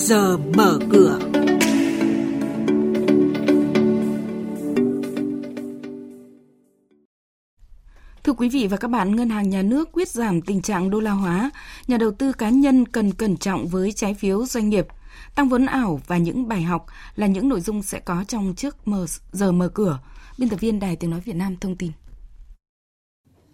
giờ mở cửa. Thưa quý vị và các bạn, Ngân hàng Nhà nước quyết giảm tình trạng đô la hóa. Nhà đầu tư cá nhân cần cẩn trọng với trái phiếu doanh nghiệp. Tăng vốn ảo và những bài học là những nội dung sẽ có trong trước mở, giờ mở cửa. Biên tập viên Đài Tiếng Nói Việt Nam thông tin.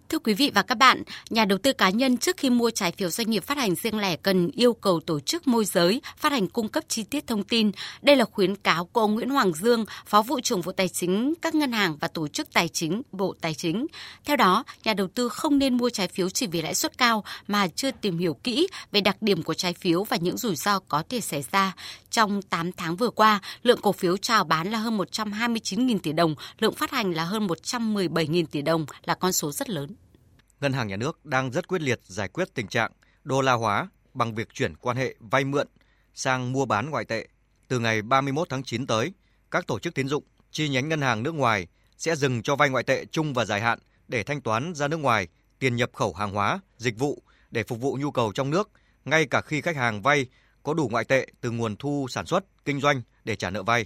Thưa quý vị và các bạn, nhà đầu tư cá nhân trước khi mua trái phiếu doanh nghiệp phát hành riêng lẻ cần yêu cầu tổ chức môi giới phát hành cung cấp chi tiết thông tin. Đây là khuyến cáo của ông Nguyễn Hoàng Dương, Phó vụ trưởng vụ Tài chính các ngân hàng và tổ chức tài chính Bộ Tài chính. Theo đó, nhà đầu tư không nên mua trái phiếu chỉ vì lãi suất cao mà chưa tìm hiểu kỹ về đặc điểm của trái phiếu và những rủi ro có thể xảy ra. Trong 8 tháng vừa qua, lượng cổ phiếu chào bán là hơn 129.000 tỷ đồng, lượng phát hành là hơn 117.000 tỷ đồng là con số rất lớn. Ngân hàng Nhà nước đang rất quyết liệt giải quyết tình trạng đô la hóa bằng việc chuyển quan hệ vay mượn sang mua bán ngoại tệ. Từ ngày 31 tháng 9 tới, các tổ chức tín dụng chi nhánh ngân hàng nước ngoài sẽ dừng cho vay ngoại tệ chung và dài hạn để thanh toán ra nước ngoài tiền nhập khẩu hàng hóa, dịch vụ để phục vụ nhu cầu trong nước, ngay cả khi khách hàng vay có đủ ngoại tệ từ nguồn thu sản xuất, kinh doanh để trả nợ vay.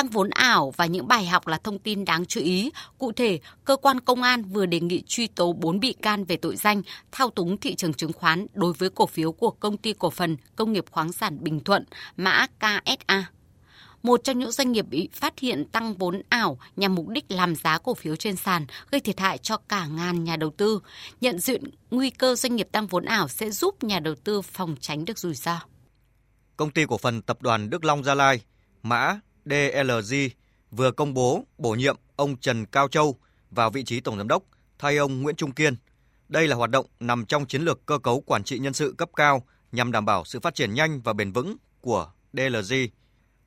Tăng vốn ảo và những bài học là thông tin đáng chú ý. Cụ thể, cơ quan công an vừa đề nghị truy tố 4 bị can về tội danh thao túng thị trường chứng khoán đối với cổ phiếu của công ty cổ phần công nghiệp khoáng sản Bình Thuận, mã KSA. Một trong những doanh nghiệp bị phát hiện tăng vốn ảo nhằm mục đích làm giá cổ phiếu trên sàn, gây thiệt hại cho cả ngàn nhà đầu tư. Nhận diện nguy cơ doanh nghiệp tăng vốn ảo sẽ giúp nhà đầu tư phòng tránh được rủi ro. Công ty cổ phần tập đoàn Đức Long Gia Lai, mã DLG vừa công bố bổ nhiệm ông Trần Cao Châu vào vị trí tổng giám đốc thay ông Nguyễn Trung Kiên. Đây là hoạt động nằm trong chiến lược cơ cấu quản trị nhân sự cấp cao nhằm đảm bảo sự phát triển nhanh và bền vững của DLG.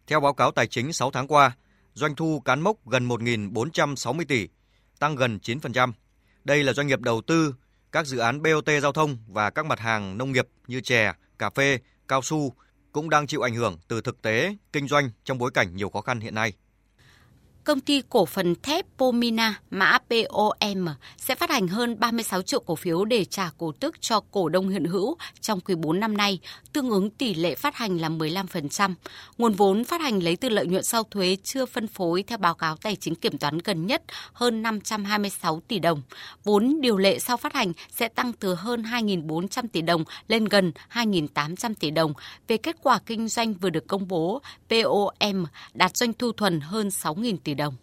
Theo báo cáo tài chính 6 tháng qua, doanh thu cán mốc gần 1.460 tỷ, tăng gần 9%. Đây là doanh nghiệp đầu tư các dự án BOT giao thông và các mặt hàng nông nghiệp như chè, cà phê, cao su cũng đang chịu ảnh hưởng từ thực tế, kinh doanh trong bối cảnh nhiều khó khăn hiện nay công ty cổ phần thép Pomina mã POM sẽ phát hành hơn 36 triệu cổ phiếu để trả cổ tức cho cổ đông hiện hữu trong quý 4 năm nay, tương ứng tỷ lệ phát hành là 15%. Nguồn vốn phát hành lấy từ lợi nhuận sau thuế chưa phân phối theo báo cáo tài chính kiểm toán gần nhất hơn 526 tỷ đồng. Vốn điều lệ sau phát hành sẽ tăng từ hơn 2.400 tỷ đồng lên gần 2.800 tỷ đồng. Về kết quả kinh doanh vừa được công bố, POM đạt doanh thu thuần hơn 6.000 tỷ tỷ đồng.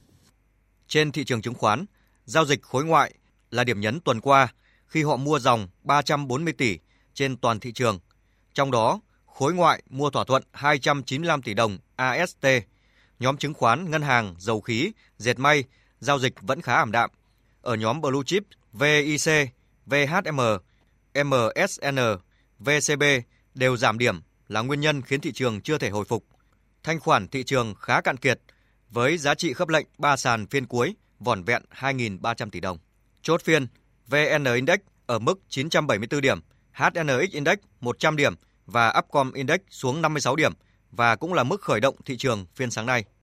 Trên thị trường chứng khoán, giao dịch khối ngoại là điểm nhấn tuần qua khi họ mua dòng 340 tỷ trên toàn thị trường. Trong đó, khối ngoại mua thỏa thuận 295 tỷ đồng AST. Nhóm chứng khoán, ngân hàng, dầu khí, dệt may, giao dịch vẫn khá ảm đạm. Ở nhóm Blue Chip, VIC, VHM, MSN, VCB đều giảm điểm là nguyên nhân khiến thị trường chưa thể hồi phục. Thanh khoản thị trường khá cạn kiệt với giá trị khớp lệnh 3 sàn phiên cuối vỏn vẹn 2.300 tỷ đồng. Chốt phiên, VN Index ở mức 974 điểm, HNX Index 100 điểm và Upcom Index xuống 56 điểm và cũng là mức khởi động thị trường phiên sáng nay.